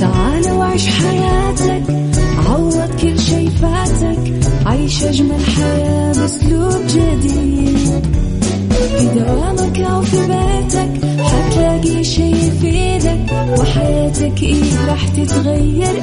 تعال وعيش حياتك عوض كل شي فاتك عيش أجمل حياة بأسلوب جديد. في دوامك أو في بيتك حتلاقي شي يفيدك وحياتك إيه راح تتغير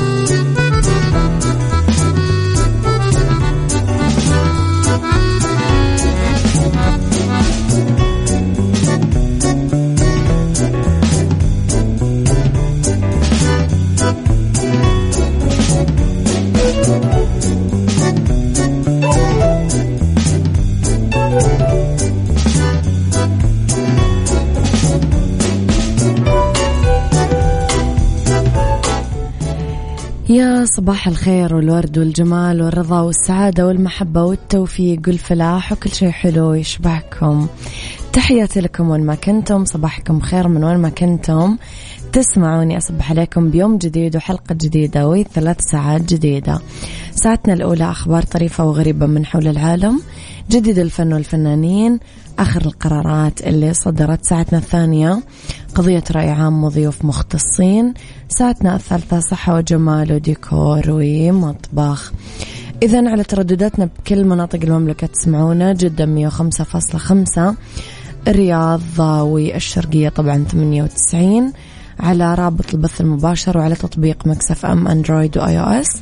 صباح الخير والورد والجمال والرضا والسعادة والمحبة والتوفيق والفلاح وكل شيء حلو يشبعكم تحياتي لكم وين ما كنتم صباحكم خير من وين ما كنتم. تسمعوني أصبح عليكم بيوم جديد وحلقة جديدة وثلاث ساعات جديدة. ساعتنا الأولى أخبار طريفة وغريبة من حول العالم جديد الفن والفنانين آخر القرارات اللي صدرت. ساعتنا الثانية قضية رأي عام وضيوف مختصين. ساعتنا الثالثة صحة وجمال وديكور ومطبخ. إذا على تردداتنا بكل مناطق المملكة تسمعونا جدة 105.5 الرياض والشرقية طبعا 98 على رابط البث المباشر وعلى تطبيق Mix FM Android و iOS.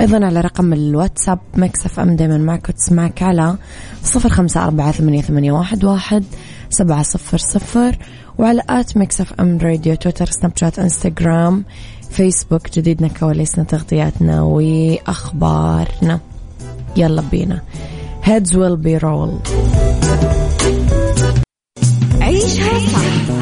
أيضا على رقم الواتساب Mix FM دايما معك وتسمعك على صفر خمسة أربعة ثمانية, واحد, واحد سبعة صفر صفر وعلى at Mix FM Radio تويتر سناب شات إنستغرام فيسبوك جديدنا كواليسنا تغطياتنا وأخبارنا. يلا بينا. Heads will be rolled. عيشها صح.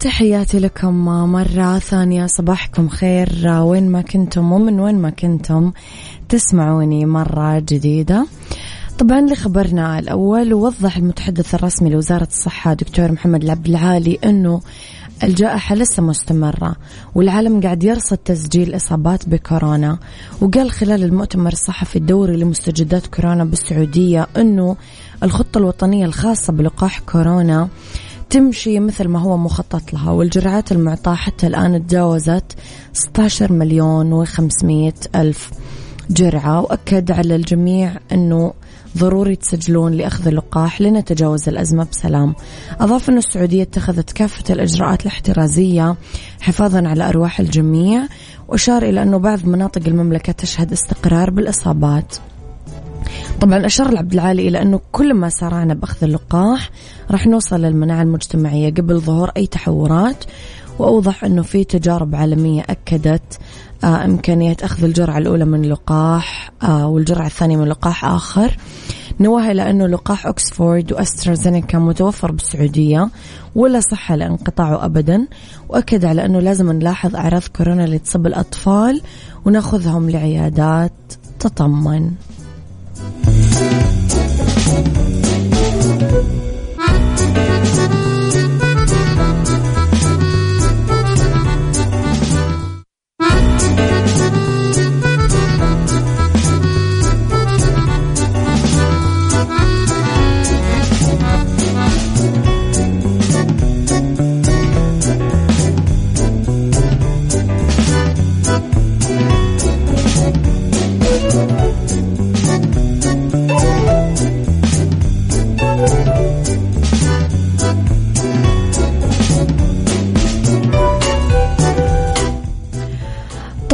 وتحياتي لكم مرة ثانية. صباحكم خير. وين ما كنتم ومن وين ما كنتم تسمعوني مرة جديدة. طبعا لخبرنا الأول وضح المتحدث الرسمي لوزارة الصحة دكتور محمد العبد العالي أنه الجائحة لسه مستمرة والعالم قاعد يرصد تسجيل إصابات بكورونا. وقال خلال المؤتمر الصحفي الدوري لمستجدات كورونا بالسعودية أنه الخطة الوطنية الخاصة بلقاح كورونا تمشي مثل ما هو مخطط لها والجرعات المعطاة حتى الآن تجاوزت 16 مليون و500 ألف جرعة. وأكد على الجميع أنه ضروري تسجلون لأخذ اللقاح لنتجاوز الأزمة بسلام. أضاف أن السعودية اتخذت كافة الإجراءات الاحترازية حفاظا على أرواح الجميع وأشار إلى أنه بعض مناطق المملكة تشهد استقرار بالإصابات. طبعا أشار العبد العالي إلى أنه كل ما سارعنا بأخذ اللقاح راح نوصل للمناعة المجتمعية. قبل ظهور أي تحورات وأوضح أنه في تجارب عالمية أكدت آه إمكانية أخذ الجرعة الأولى من لقاح آه والجرعة الثانية من لقاح آخر. نوه إلى أنه لقاح أكسفورد وأسترازينيكا متوفر بالسعودية ولا صحة لانقطاعه أبدا. وأكد على أنه لازم نلاحظ أعراض كورونا اللي تصب الأطفال ونأخذهم لعيادات تطمن.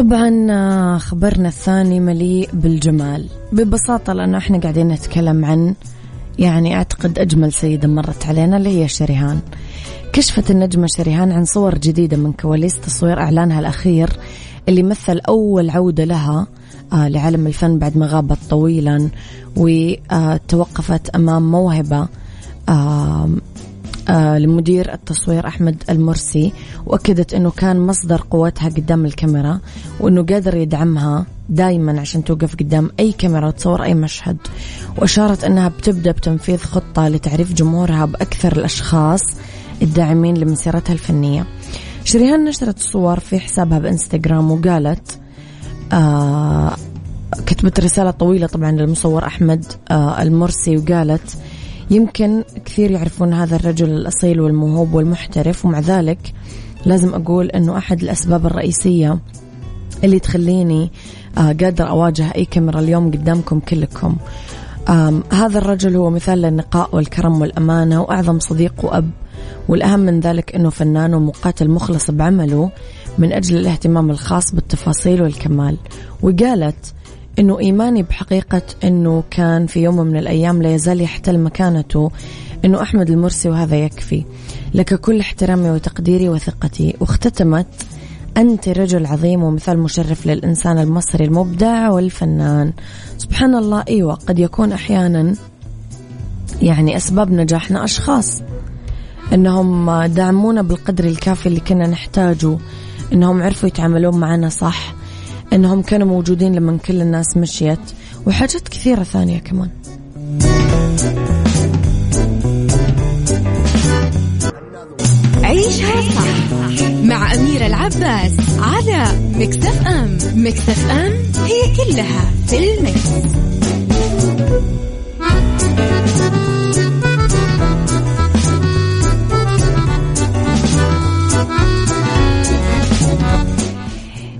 طبعا آه، خبرنا الثاني مليء بالجمال. ببساطة لأنه إحنا قاعدين نتكلم عن يعني أعتقد أجمل سيدة مرت علينا اللي هي شريهان. كشفت النجمة شريهان عن صور جديدة من كواليس تصوير إعلانها الأخير اللي مثل أول عودة لها آه لعالم الفن بعد ما غابت طويلا وتوقفت أمام موهبة لمدير التصوير أحمد المرسي وأكدت أنه كان مصدر قوتها قدام الكاميرا وأنه قادر يدعمها دايما عشان توقف قدام أي كاميرا وتصور أي مشهد. وأشارت أنها بتبدأ بتنفيذ خطة لتعريف جمهورها بأكثر الأشخاص الداعمين لمسيرتها الفنية. شريهان نشرت الصور في حسابها بإنستغرام وقالت آه كتبت رسالة طويلة طبعا للمصور أحمد آه المرسي وقالت يمكن كثير يعرفون هذا الرجل الأصيل والموهوب والمحترف ومع ذلك لازم أقول أنه أحد الأسباب الرئيسية اللي تخليني آه قادر أواجه أي كاميرا اليوم قدامكم كلكم. هذا الرجل هو مثال للنقاء والكرم والأمانة وأعظم صديق وأب والأهم من ذلك أنه فنان ومقاتل مخلص بعمله من أجل الاهتمام الخاص بالتفاصيل والكمال. وقالت أنه إيماني بحقيقة أنه كان في يوم من الأيام لا يزال يحتل مكانته أنه أحمد المرسي وهذا يكفي. لك كل احترامي وتقديري وثقتي. واختتمت أنت رجل عظيم ومثال مشرف للإنسان المصري المبدع والفنان. سبحان الله أيوة قد يكون أحيانا يعني أسباب نجاحنا أشخاص. أنهم دعمونا بالقدر الكافي اللي كنا نحتاجه. أنهم عرفوا يتعاملون معنا صح. أنهم كانوا موجودين لما كل الناس مشيت وحاجات كثيرة ثانية كمان عيشها صح مع أميرة العباس على مكتف أم مكتف أم هي كلها في المكس.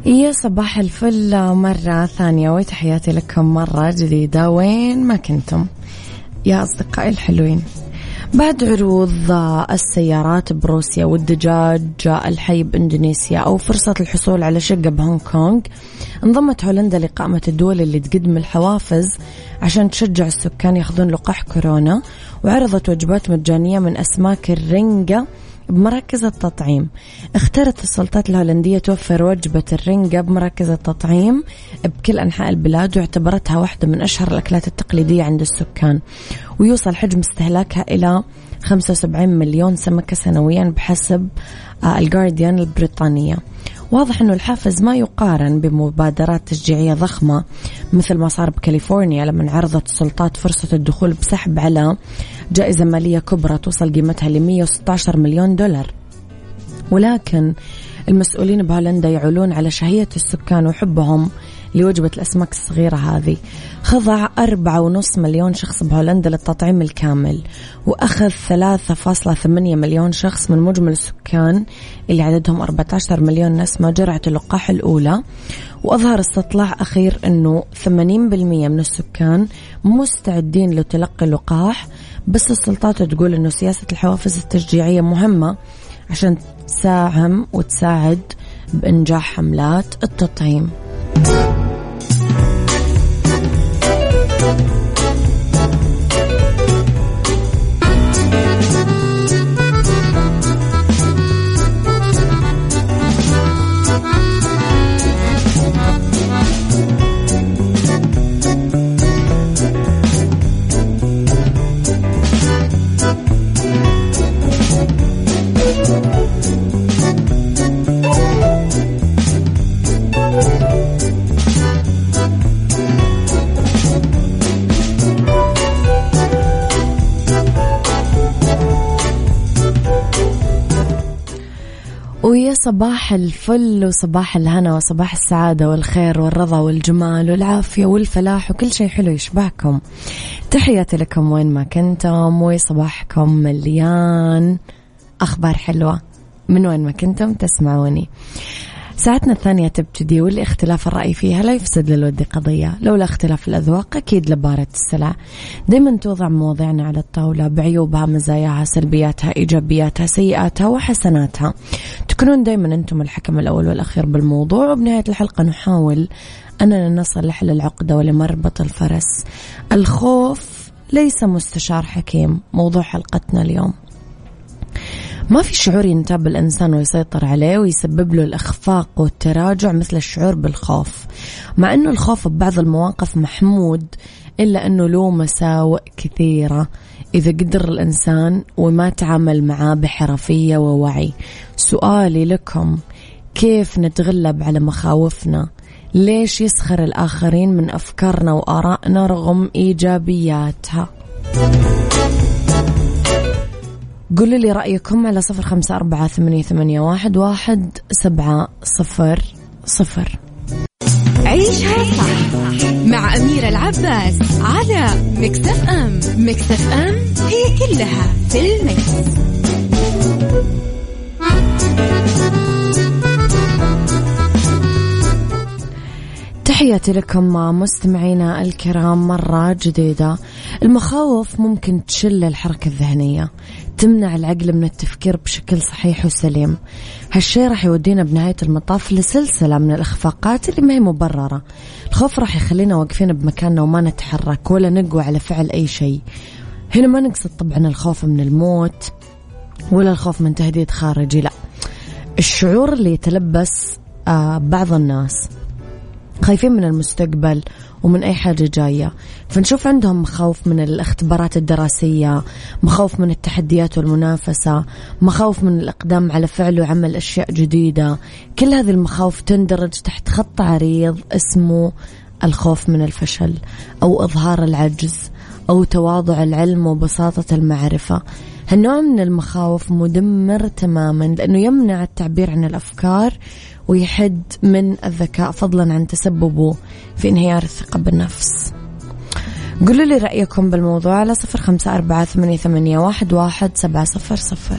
يا صباح الفل مرة ثانية وتحياتي لكم مرة جديدة. وين ما كنتم يا أصدقائي الحلوين؟ بعد عروض السيارات بروسيا والدجاج الحي بإندونيسيا أو فرصة الحصول على شقة بهونغ كونغ انضمت هولندا لقائمة الدول اللي تقدم الحوافز عشان تشجع السكان ياخذون لقاح كورونا وعرضت وجبات مجانية من أسماك الرنجة بمراكز التطعيم. اختارت السلطات الهولندية توفر وجبة الرنجة بمراكز التطعيم بكل أنحاء البلاد واعتبرتها واحدة من أشهر الأكلات التقليدية عند السكان. ويوصل حجم استهلاكها إلى 75 مليون سمكة سنويا بحسب الجارديان البريطانية. واضح أنه الحافز ما يقارن بمبادرات تشجيعية ضخمة مثل ما صار بكاليفورنيا لما عرضت السلطات فرصة الدخول بسحب على جائزة مالية كبرى توصل قيمتها ل 116 مليون دولار. ولكن المسؤولين بهولندا يعولون على شهية السكان وحبهم لوجبة الأسماك الصغيرة هذه. خضع أربعة ونص مليون شخص بهولندا للتطعيم الكامل وأخذ ثلاثة فاصلة ثمانية مليون شخص من مجمل السكان اللي عددهم 14 مليون نسمة جرعة اللقاح الأولى. وأظهر استطلاع أخير أنه 80% من السكان مستعدين لتلقي اللقاح بس السلطات تقول أنه سياسة الحوافز التشجيعية مهمة عشان تساهم وتساعد بإنجاح حملات التطعيم. ويا صباح الفل وصباح الهنا وصباح السعادة والخير والرضا والجمال والعافية والفلاح وكل شيء حلو يشبهكم. تحياتي لكم وين ما كنتم وصباحكم مليان أخبار حلوة. من وين ما كنتم تسمعوني. ساعتنا الثانية تبتدي واللي اختلاف الرأي فيها لا يفسد للود قضية. لولا اختلاف الأذواق أكيد لبارة السلع. دايما توضع مواضيعنا على الطاولة بعيوبها مزاياها سلبياتها إيجابياتها سيئاتها وحسناتها. تكونون دايما أنتم الحكم الأول والأخير بالموضوع وبنهاية الحلقة نحاول أننا نصل لحل العقدة ولمربط الفرس. الخوف ليس مستشار حكيم. موضوع حلقتنا اليوم. ما في شعور ينتاب الإنسان ويسيطر عليه ويسبب له الإخفاق والتراجع مثل الشعور بالخوف. مع أنه الخوف ببعض المواقف محمود إلا أنه له مساوئ كثيرة. إذا قدر الإنسان وما تعامل معاه بحرفية ووعي. سؤالي لكم كيف نتغلب على مخاوفنا؟ ليش يسخر الآخرين من أفكارنا وآرائنا رغم إيجابياتها؟ قولوا لي رأيكم على صفر خمسة أربعة ثمانية, ثمانية واحد, واحد سبعة صفر صفر. عيشها صح مع أميرة العباس على مكتف أم. مكتف أم هي كلها في المكس. تحياتي لكم مستمعينا الكرام مرة جديدة. المخاوف ممكن تشل الحركة الذهنية. تمنع العقل من التفكير بشكل صحيح وسليم. هالشيء راح يودينا بنهاية المطاف لسلسلة من الإخفاقات اللي ما هي مبررة. الخوف راح يخلينا واقفين بمكاننا وما نتحرك ولا نقوى على فعل أي شيء. هنا ما نقصد طبعا الخوف من الموت ولا الخوف من تهديد خارجي لا. الشعور اللي يتلبس آه بعض الناس خايفين من المستقبل ومن أي حاجة جاية. فنشوف عندهم مخاوف من الاختبارات الدراسية مخاوف من التحديات والمنافسة مخاوف من الإقدام على فعل وعمل أشياء جديدة. كل هذه المخاوف تندرج تحت خط عريض اسمه الخوف من الفشل أو إظهار العجز أو تواضع العلم وبساطة المعرفة. هالنوع من المخاوف مدمر تماما لأنه يمنع التعبير عن الأفكار ويحد من الذكاء فضلا عن تسببه في انهيار الثقة بالنفس. قولوا لي رأيكم بالموضوع على صفر خمسة أربعة ثمانية, واحد سبعة صفر صفر.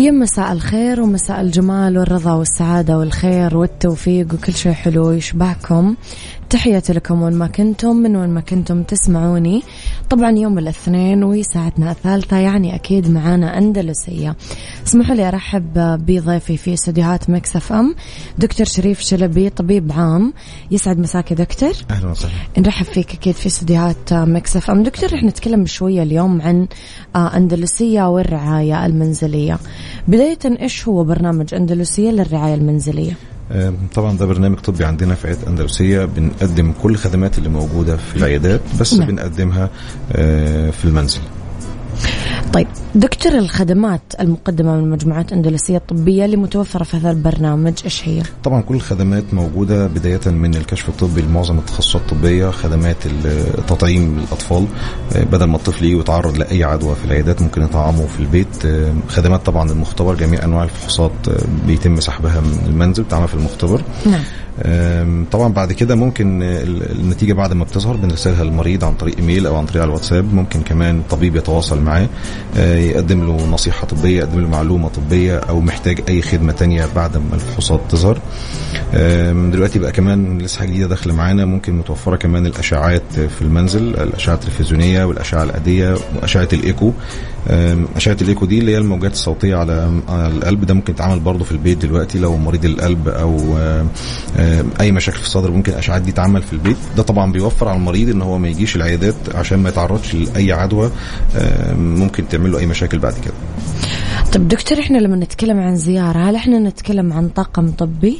يا مساء الخير ومساء الجمال والرضا والسعادة والخير والتوفيق وكل شيء حلو. يشبعكم تحياتي لكم وين ما كنتم من وين ما كنتم تسمعوني. طبعا يوم الاثنين وساعتنا الثالثة يعني أكيد معانا أندلسية. اسمحوا لي أرحب بضيفي في استديوهات Mix FM دكتور شريف شلبي طبيب عام. يسعد مساك دكتور. أهلا وسهلا. نرحب فيك أكيد في استديوهات Mix FM. دكتور رح نتكلم شوية اليوم عن أندلسية والرعاية المنزلية. بداية إيش هو برنامج أندلسية للرعاية المنزلية؟ طبعا ده برنامج طبي عندنا في عيادة أندلسية بنقدم كل الخدمات اللي موجودة في العيادات بس نعم. بنقدمها آه، في المنزل طيب دكتور الخدمات المقدمة من المجموعات الأندلسية الطبية اللي متوفرة في هذا البرنامج إيش هي؟ طبعا كل الخدمات موجودة بداية من الكشف الطبي لمعظم التخصصات الطبية خدمات التطعيم للأطفال آه، بدل ما الطفل يتعرض لأي عدوى في العيادات ممكن يطعمه في البيت. آه، خدمات طبعا المختبر جميع أنواع الفحوصات بيتم سحبها من المنزل بتعمل في المختبر. نعم. طبعا بعد كده ممكن ال- النتيجة بعد ما بتظهر بنرسلها للمريض عن طريق إيميل أو عن طريق الواتساب. ممكن كمان طبيب يتواصل معاه آه، يقدم له نصيحة طبية يقدم له معلومة طبية أو محتاج أي خدمة تانية بعد ما الفحوصات تظهر. دلوقتي بقى كمان لسه جديدة داخلة معانا ممكن متوفرة كمان الأشعاعات في المنزل الأشعة التلفزيونية والأشعة العادية وأشعة الإيكو. اشعه الايكو دي اللي هي الموجات الصوتية على القلب. ده ممكن يتعمل برضه في البيت دلوقتي لو مريض القلب أو أي مشاكل في الصدر ممكن الاشعاعات دي تعمل في البيت. ده طبعا بيوفر على المريض إن هو ما يجيش العيادات عشان ما يتعرضش لأي عدوى ممكن تعمل له أي مشاكل بعد كده. طب دكتور إحنا لما نتكلم عن زيارة هل إحنا نتكلم عن طاقم طبي؟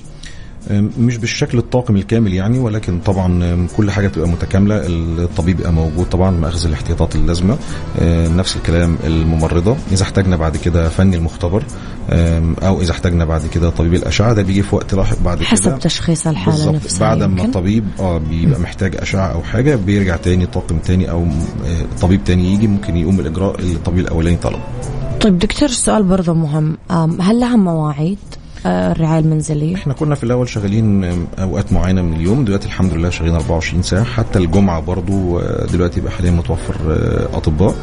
مش بالشكل الطاقم الكامل يعني ولكن طبعا كل حاجة تبقى متكاملة. الطبيب يبقى موجود طبعا مع أخذ الاحتياطات اللازمة. نفس الكلام الممرضة. إذا احتاجنا بعد كده فني المختبر. أو إذا احتاجنا بعد كده طبيب الأشعة. ده بيجي في وقت لاحق بعد كده. حسب تشخيص الحالة. نفسها بعد ما. الطبيب آه بيبقى محتاج أشعة أو حاجة بيرجع تاني طاقم تاني أو آه، طبيب تاني يجي ممكن يقوم بالإجراء اللي الطبيب الأولاني طلبه. طيب دكتور السؤال برضه مهم. هل لها مواعيد؟ آه، الرعاية المنزلية؟ إحنا كنا في الأول شغالين أوقات معينة من اليوم دلوقتي الحمد لله شغالين 24 ساعة حتى الجمعة برضو آه، دلوقتي بقى حاليا متوفر آه، أطباء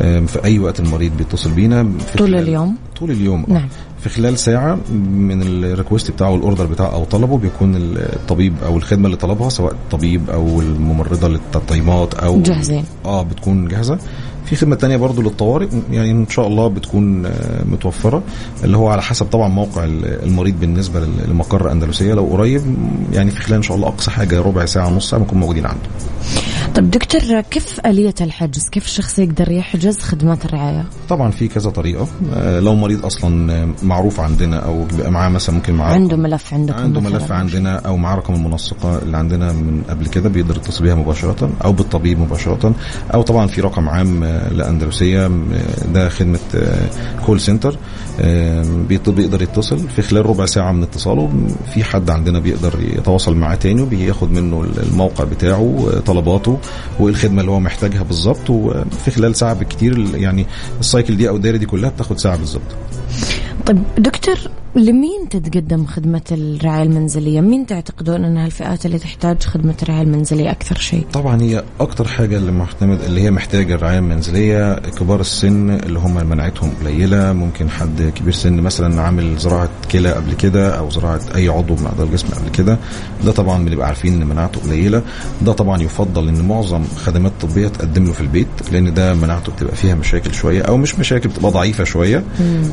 آه، في أي وقت المريض بيتصل بينا في طول اليوم؟ طول اليوم آه. نعم. في خلال ساعة من ال request بتاعه وال order بتاعه أو طلبه بيكون الطبيب أو الخدمة اللي طلبها سواء الطبيب أو الممرضة للتطعيمات أو جاهزين. آه بتكون جاهزة في خدمة تانية برضو للطوارئ يعني إن شاء الله بتكون آه، متوفرة اللي هو على حسب طبعا موقع ال- المريض بالنسبة لمقر أندلسية لو قريب يعني في خلال إن شاء الله أقصى حاجة ربع ساعة نص ساعة بنكون موجودين عنده طيب دكتور كيف آلية الحجز؟ كيف الشخص يقدر يحجز خدمات الرعاية؟ طبعا في كذا طريقة آه، لو مريض أصلا آه، معروف عندنا أو بيبقى معاه مثلا ممكن معاه عنده ملف عندكم عنده؟ ملف عندنا أو معاه رقم المنسقه اللي عندنا من قبل كده بيقدر يتصل بيها مباشرة أو بالطبيب مباشرة أو طبعا في رقم عام آه، لاندلسيه آه، ده خدمه call center بيقدر يتصل في خلال ربع ساعة من اتصاله. في حد عندنا بيقدر يتواصل معاه تاني وبياخد منه الموقع بتاعه آه، طلباته وايه الخدمه اللي هو محتاجها بالظبط. وفي خلال ساعة بالكتير يعني ال cycle دي أو الدايرة دي كلها بتاخد ساعة بالظبط. طيب دكتور لمين تتقدم خدمة الرعاية المنزلية؟ مين تعتقدون أنها الفئات اللي تحتاج خدمة الرعاية المنزلية أكثر شيء؟ طبعا هي أكتر حاجة اللي معتمد اللي هي محتاجة الرعاية المنزلية كبار السن اللي هم مناعتهم قليلة. ممكن حد كبير سن مثلا عامل زراعة كلى قبل كده أو زراعة أي عضو من أعضاء الجسم قبل كده. ده طبعا بنبقى عارفين إن مناعته قليلة. ده طبعا يفضل إن معظم خدمات طبية تقدم له في البيت لأن ده مناعته بتبقى فيها مشاكل شوية أو مش مشاكل بتبقى ضعيفة شوية.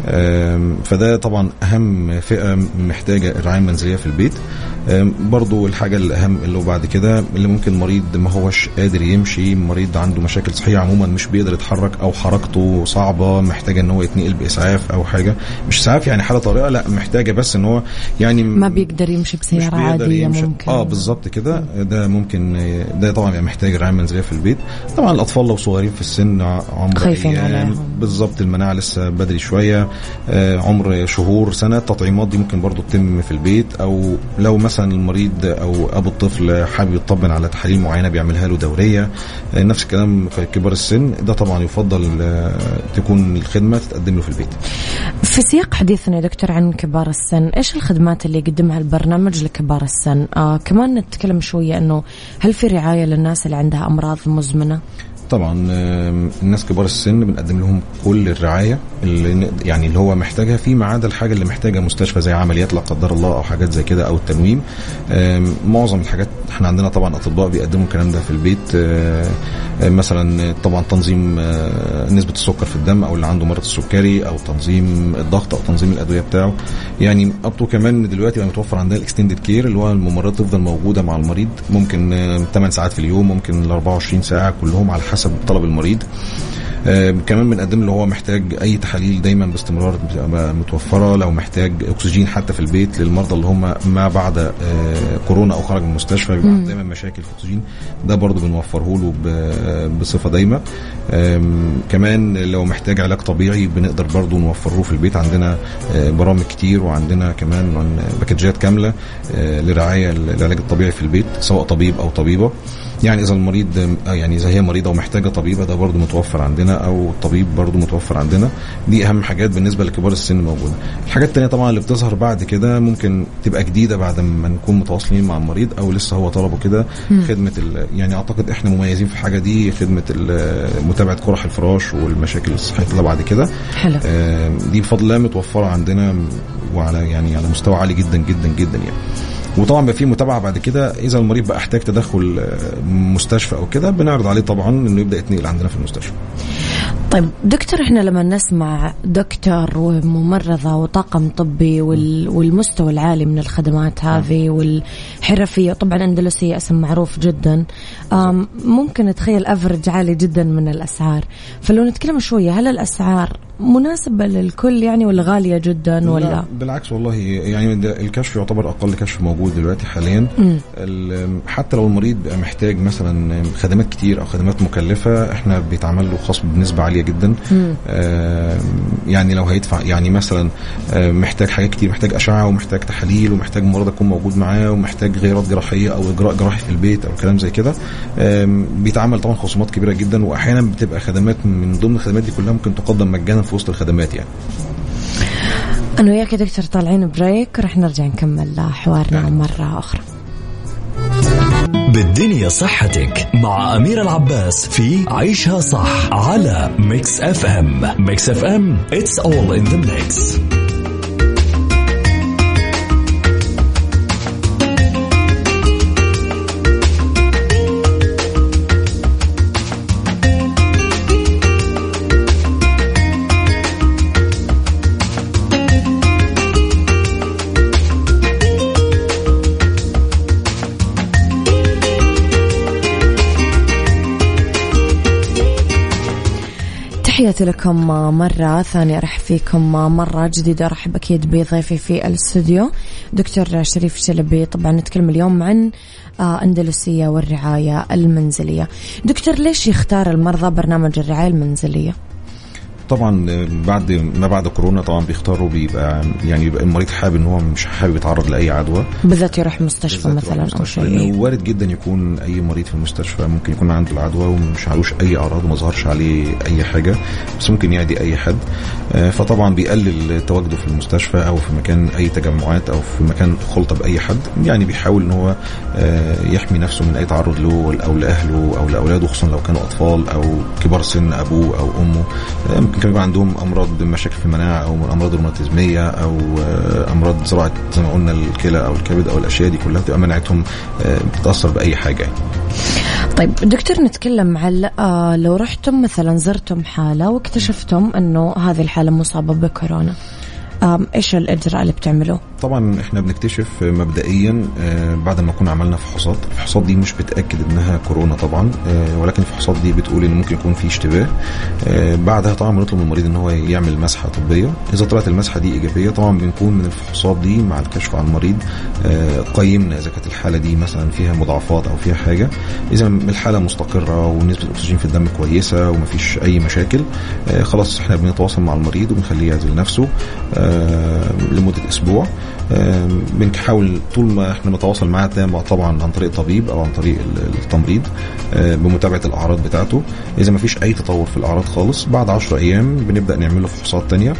آم، فده طبعا أهم فئة محتاجة الرعايه المنزليه في البيت. برضو الحاجة الأهم اللي هو بعد كده اللي ممكن مريض ما هوش قادر يمشي مريض عنده مشاكل صحية عموما مش بيقدر يتحرك أو حركته صعبة محتاجة إن هو يتنقل بإسعاف أو حاجة. مش إسعاف يعني حالة طارئة لا محتاجة بس إن هو يعني ما بيقدر يمشي بيقدر عادية يمشي. ممكن. آه بالظبط كده. ده ممكن ده طبعا بيبقى محتاج رعايه منزلية في البيت. طبعا الأطفال لو صغيرين في السن عمر خايفين عليهم. بالظبط المناعة لسه بدري شوية. آه عمر شهور سنة. التطعيمات دي ممكن برضو تتم في البيت أو لو مثلا المريض أو أبو الطفل حابب يطمن على تحاليل معينة بيعملها له دورية آه نفس الكلام في كبار السن ده طبعا يفضل آه تكون الخدمة تتقدم له في البيت. في سياق حديثنا يا دكتور عن كبار السن إيش الخدمات اللي يقدمها البرنامج لكبار السن؟ آه كمان نتكلم شوية إنه هل في رعاية للناس اللي عندها أمراض مزمنة؟ طبعا الناس كبار السن بنقدم لهم كل الرعاية اللي يعني اللي هو محتاجها في ما عدا الحاجة اللي محتاجة مستشفى زي عمليات لا قدر الله أو حاجات زي كده أو التنويم معظم الحاجات إحنا عندنا طبعا أطباء بيقدموا الكلام ده في البيت. آه، آه، مثلا طبعا تنظيم آه، نسبة السكر في الدم أو اللي عنده مرض السكري أو تنظيم الضغط أو تنظيم الأدوية بتاعه. يعني up to كمان دلوقتي بقى متوفر عندنا ال extended care اللي هو الممرضه تفضل موجودة مع المريض. ممكن آه، 8 ساعات في اليوم ممكن ال 24 ساعة كلهم على حسب طلب المريض. آه، كمان بنقدم له هو محتاج أي تحاليل دايما باستمرار بتبقى متوفرة لو محتاج أكسجين حتى في البيت للمرضى اللي هم ما بعد آه، كورونا أو خرج من المستشفى بيبقى دايما مشاكل في الأكسجين. ده برضه بنوفره له بصفة دايمة. كمان لو محتاج علاج طبيعي بنقدر برضه نوفره في البيت. عندنا آه، برامج كتير وعندنا كمان باكجات كاملة آه، لرعاية العلاج الطبيعي في البيت سواء طبيب أو طبيبة. يعني إذا المريض آه، يعني إذا هي مريضة ومحتاجة طبيبه ده برضو متوفر عندنا أو الطبيب برضو متوفر عندنا. دي أهم حاجات بالنسبة لكبار السن موجودة. الحاجات التانية طبعا اللي بتظهر بعد كده ممكن تبقى جديدة بعد ما نكون متواصلين مع المريض أو لسه هو طلبه كده. خدمة يعني أعتقد إحنا مميزين في الحاجة دي خدمة متابعة قرح الفراش والمشاكل الصحية اللي بعد كده. حلو. آه، دي بفضل الله متوفرة عندنا وعلى يعني على مستوى عالي جدا جدا جدا يعني. وطبعا بقى في متابعة بعد كده. إذا المريض بقى احتاج تدخل آه، مستشفى أو كده بنعرض عليه طبعا إنه يبدأ يتنقل عندنا في المستشفى. طيب دكتور إحنا لما نسمع دكتور وممرضة وطاقم طبي وال والمستوى العالي من الخدمات هذه والحرفية طبعا أندلسية اسم معروف جدا. ممكن نتخيل أفرج عالي جدا من الأسعار. فلو نتكلم شوية هل الأسعار مناسبة للكل يعني ولا غالية جدا ولا؟ لا بالعكس والله يعني الكشف يعتبر أقل كشف موجود دلوقتي حاليا. حتى لو المريض بقى محتاج مثلا خدمات كتير أو خدمات مكلفة إحنا بيتعمل له خصم بنسبة عالية جدا. آم، يعني لو هيدفع يعني مثلا آم، محتاج حاجات كتير محتاج أشعة ومحتاج تحاليل ومحتاج مرضى يكون موجود معاه ومحتاج غيارات جراحية أو إجراء جراحي في البيت أو كلام زي كده. آم، بيتعمل طبعا خصومات كبيرة جدا واحيانا بتبقى خدمات من ضمن الخدمات دي كلها ممكن تقدم مجانا في وسط الخدمات يعني. أنا وياك يا دكتور طالعين break رح نرجع نكمل حوارنا مرة أخرى. بالدنيا صحتك مع أمير العباس في عيشها صح على Mix FM Mix FM it's all in the mix. تحياتي لكم مرة ثانية أرحب فيكم مرة جديدة. أرحب أكيد بضيفي في الاستوديو دكتور شريف شلبي. طبعا نتكلم اليوم عن آه، أندلسية والرعاية المنزلية. دكتور ليش يختار المرضى برنامج الرعاية المنزلية؟ طبعا بعد ما بعد كورونا طبعا بيختاروا بيبقى يعني بيبقى المريض حابب إن هو مش حابب يتعرض لأي عدوى. بالذات يروح مستشفى مثلا المستشفى، شيء. وارد جدا يكون أي مريض في المستشفى ممكن يكون عنده العدوى ومش علوش أي أعراض وما ظهرش عليه أي حاجة بس ممكن يعدي أي حد. آه، فطبعا بيقلل تواجده في المستشفى أو في مكان أي تجمعات أو في مكان خلطة بأي حد. يعني بيحاول إن هو آه، يحمي نفسه من أي تعرض له أو لأهله أو لأولاده خصوصا لو كانوا أطفال أو كبار سن أبوه أو أمه. آه، كان يبقى عندهم أمراض مشاكل في المناعة أو أمراض روماتيزمية أو آه، أمراض زراعه زي ما قلنا الكلى أو الكبد أو الأشياء دي كلها بتبقى مناعتهم آه، بتتأثر بأي حاجة يعني. طيب دكتور نتكلم عن آه، لو رحتم مثلا زرتم حالة واكتشفتم أنه هذه الحالة مصابة بكورونا آم، إيش الإجراء اللي بتعملوه؟ طبعا إحنا بنكتشف مبدئيا آه، بعد ما كنا عملنا فحوصات. الفحوصات دي مش بتأكد إنها كورونا طبعا آه، ولكن الفحوصات دي بتقول إن ممكن يكون في اشتباه. آه، بعدها طبعا بنطلب من المريض إن هو يعمل مسحة طبية. إذا طلعت المسحة دي إيجابية طبعا بنكون من الفحوصات دي مع الكشف على المريض قيمنا إذا كانت الحالة دي مثلا فيها مضاعفات أو فيها حاجة. إذا الحالة مستقرة ونسبة الأكسجين في الدم كويسة ومفيش أي مشاكل خلاص إحنا بنتواصل مع المريض وبنخليه يعزل نفسه. لمدة أسبوع. آه، بنحاول طول ما إحنا نتواصل معاه طبعا عن طريق طبيب أو عن طريق ال- التمريض آه، بمتابعة الأعراض بتاعته. إذا ما فيش أي تطور في الأعراض خالص بعد 10 أيام بنبدأ نعمل له فحوصات تانية.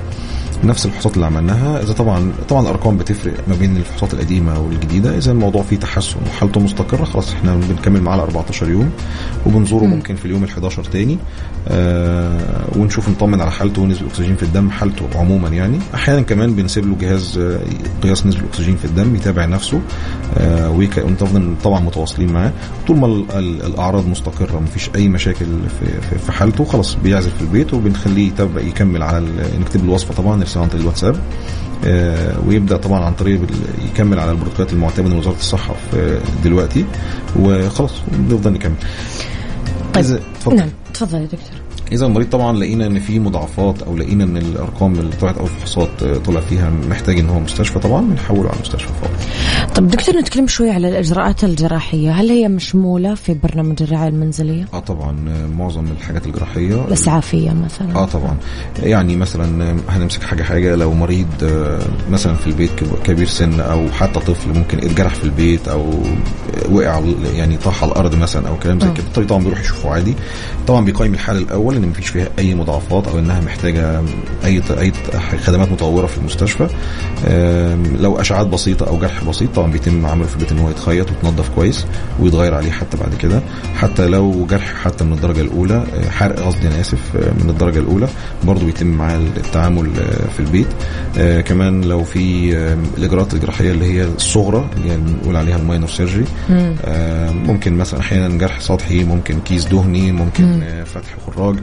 نفس الفحوصات اللي عملناها. إذا طبعا طبعا الأرقام بتفرق ما بين الفحوصات القديمة والجديدة. إذا الموضوع فيه تحسن وحالته مستقرة خلاص إحنا بنكمل معاه ال 14 يوم وبنزوره ممكن في اليوم ال 11 تاني. آه ونشوف نطمن على حالته ونسبه الأكسجين في الدم حالته عموما يعني. أحيانا كمان بنسيب له جهاز آه، قياس نسبه الأكسجين في الدم يتابع نفسه آه ويك- ونفضل طبعا متواصلين معاه. طول ما ال- ال- الأعراض مستقرة مفيش أي مشاكل في, في, حالته خلاص بيعزل في البيت وبنخليه يكمل على نكتب له الوصفه طبعا نرسلها عن طريق الواتساب. آه، ويبدأ طبعا عن طريق يكمل على البروتوكولات المعتمدة من وزارة الصحة في دلوقتي. وخلاص نفضل نكمل. طيب إذا- اتفضل. نعم تفضل يا دكتور. اذا المريض طبعا لقينا إن في مضاعفات أو لقينا إن الأرقام اللي طلعت أو الفحوصات آه، طلع فيها محتاج إن هو مستشفى طبعا بنحوله على مستشفى فورا طب دكتور نتكلم شوي على الإجراءات الجراحية. هل هي مشمولة في برنامج الرعاية المنزلية؟ آه طبعا. معظم الحاجات الجراحية الإسعافية مثلا. آه طبعا. يعني مثلا هنمسك حاجة حاجة لو مريض آه، مثلا في البيت كب- كبير سن أو حتى طفل ممكن اتجرح في البيت أو وقع يعني طاح على الأرض مثلا أو كلام زي آه. كده. الطبيب طبعا بيروح يشوفه عادي. طبعا بيقيم الحالة الأول إن مفيش فيها أي مضاعفات أو إنها محتاجة أي أي خدمات متطورة في المستشفى. لو اشعاعات بسيطة أو جرح بسيط طبعا بيتم عمله في البيت إن هو يتخيط ويتنضف كويس ويتغير عليه حتى بعد كده. حتى لو جرح حتى من الدرجة الأولى آه، حرق قصدي أنا آسف آه، من الدرجة الأولى برضه بيتم معاه التعامل آه، في البيت. كمان لو في الإجراءات الجراحية اللي هي الصغرى اللي هي بنقول عليها ال minor surgery ممكن مثلا أحيانا جرح سطحي ممكن كيس دهني ممكن فتح خراج.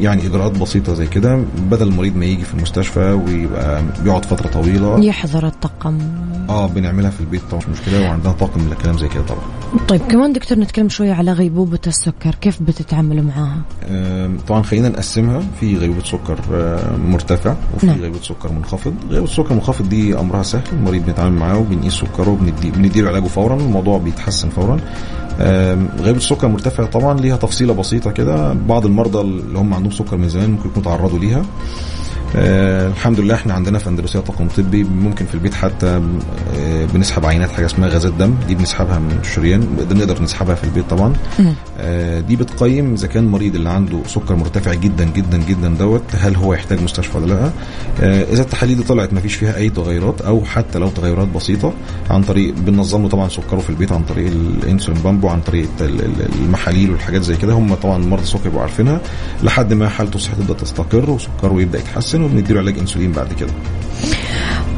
يعني إجراءات بسيطة زي كده. بدل المريض ما يجي في المستشفى ويبقى بيقعد فترة طويلة. يحضر الطقم آه بنعملها في البيت طبعا مش مشكلة وعندنا طاقم لكلام زي كده طبعا. طيب كمان دكتور نتكلم شوي على غيبوبة السكر كيف بتتعاملوا معاها؟ طبعا خلينا نقسمها. في غيبوبة سكر مرتفع وفي نعم. غيبوبة سكر منخفض. غيبوبة سكر منخفض دي أمرها سهل المريض بنتعامل معاه وبنقيس سكره وبندي بنديله علاجه فورا الموضوع بيتحسن فورا. غيبوبة السكر مرتفع طبعا ليها تفصيلة بسيطة كده. بعض المرضى اللي هم عندهم سكر من زمان ممكن يكونوا تعرضوا ليها. آه الحمد لله إحنا عندنا في أندلسية طاقم طبي ممكن في البيت حتى آه بنسحب عينات حاجة اسمها غازات دم دي بنسحبها من الشريان نقدر نسحبها في البيت طبعا. آه دي بتقيم إذا كان المريض اللي عنده سكر مرتفع جدا جدا جدا دوت هل هو يحتاج مستشفى ولا لأ؟ آه إذا التحاليل دي طلعت ما فيش فيها أي تغيرات أو حتى لو تغيرات بسيطة عن طريق بننظم له طبعا سكره في البيت عن طريق الإنسولين بامب وعن طريق ال- ال- المحاليل والحاجات زي كده. هم طبعا مرضى السكر بيبقوا عارفينها لحد ما حالته الصحية تبدأ تستقر وسكره يبدأ يتحسن. وبنديله علاج انسولين بعد كده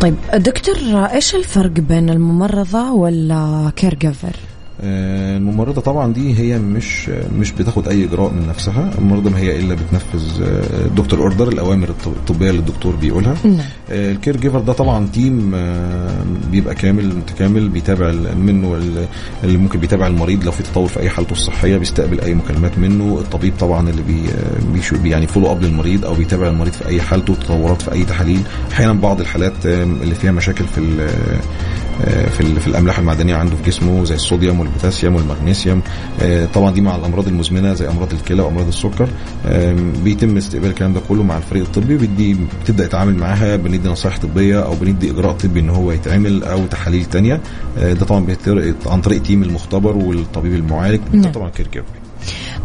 طيب دكتور إيش الفرق بين الممرضة ولا care giver؟ آه، الممرضة طبعا دي هي مش مش بتاخد أي إجراء من نفسها. الممرضة ما هي إلا بتنفذ آه، doctor order. الأوامر الط- الطبية اللي الدكتور بيقولها. نعم. آه، ال care giver ده طبعا team آه، بيبقى كامل متكامل بيتابع منه ال- اللي ممكن بيتابع المريض. لو في تطور في أي حالته الصحية بيستقبل أي مكالمات منه. الطبيب طبعا اللي بي يعني follow up للمريض أو بيتابع المريض في أي حالته تطورات في أي تحاليل. أحيانا بعض الحالات آه، اللي فيها مشاكل في آه، في ال- في الأملاح المعدنية عنده في جسمه زي الصوديوم والبوتاسيوم والمغنيسيوم. آه، طبعا دي مع الأمراض المزمنة زي أمراض الكلى وأمراض السكر. آم، بيتم استقبال الكلام ده كله مع الفريق الطبي بيدي بتبدأ يتعامل معاها بندي نصائح طبية أو بندي إجراء طبي إن هو يتعمل أو تحاليل تانية. آه، ده طبعا عن طريق team المختبر والطبيب المعالج. نعم. طبعا care giver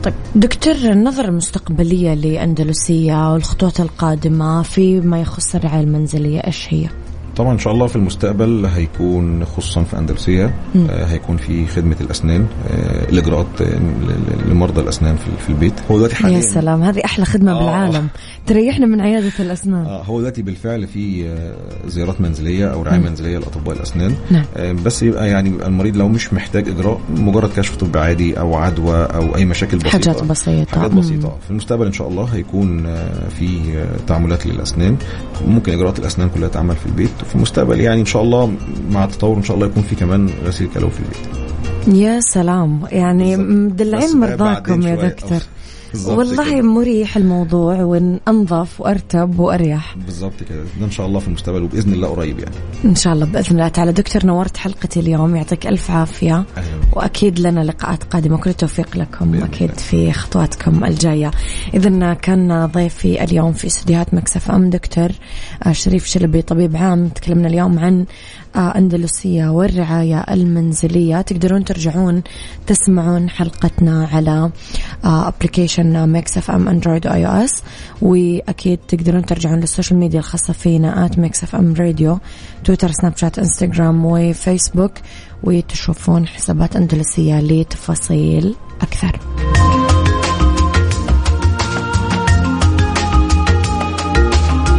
طيب دكتور النظرة المستقبلية لأندلسية والخطوات القادمة فيما يخص الرعاية المنزلية إيش هي؟ طبعا إن شاء الله في المستقبل هيكون خصوصا في اندلسيه آه، هيكون في خدمة الأسنان آه، الإجراءات آه، لمرضى الأسنان في في البيت. هو دلوقتي حاليا يا سلام هذه أحلى خدمة آه. بالعالم. تريحنا من عيادة الأسنان. آه هو دلوقتي بالفعل في زيارات منزلية أو رعاية منزلية لأطباء الأسنان. نعم. بس يبقى يعني المريض لو مش محتاج إجراء مجرد كشف طبي عادي أو عدوى أو أي مشاكل بسيطة. حاجات بسيطة. حاجات مم. بسيطة. في المستقبل إن شاء الله هيكون في تعاملات للأسنان. ممكن إجراءات الأسنان كلها تعمل في البيت وفي المستقبل. يعني إن شاء الله مع التطور إن شاء الله يكون في كمان غسيل كلوي في البيت. يا سلام. يعني مدلعين مرضاكم يا. دكتور. والله كده. مريح الموضوع وانظف وأرتب وأريح. بالظبط كده. ده إن شاء الله في المستقبل وبإذن الله قريب يعني. إن شاء الله بإذن الله تعالى. دكتور نورت حلقتي اليوم يعطيك ألف عافية. أهلا وأكيد لنا لقاءات قادمة. كل التوفيق لكم. أكيد الله. في خطواتكم الجاية. اذا كان ضيفي اليوم في استديوهات Mix FM دكتور آه، شريف شلبي طبيب عام. تكلمنا اليوم عن آه، أندلسية والرعاية المنزلية. تقدرون ترجعون تسمعون حلقتنا على application Mix FM Android و iOS وأكيد تقدرون ترجعون لل social media الخاصة فينا at Mix FM Radio تويتر سناب شات انستغرام وفيسبوك وتشوفون حسابات أندلسية لتفاصيل أكثر.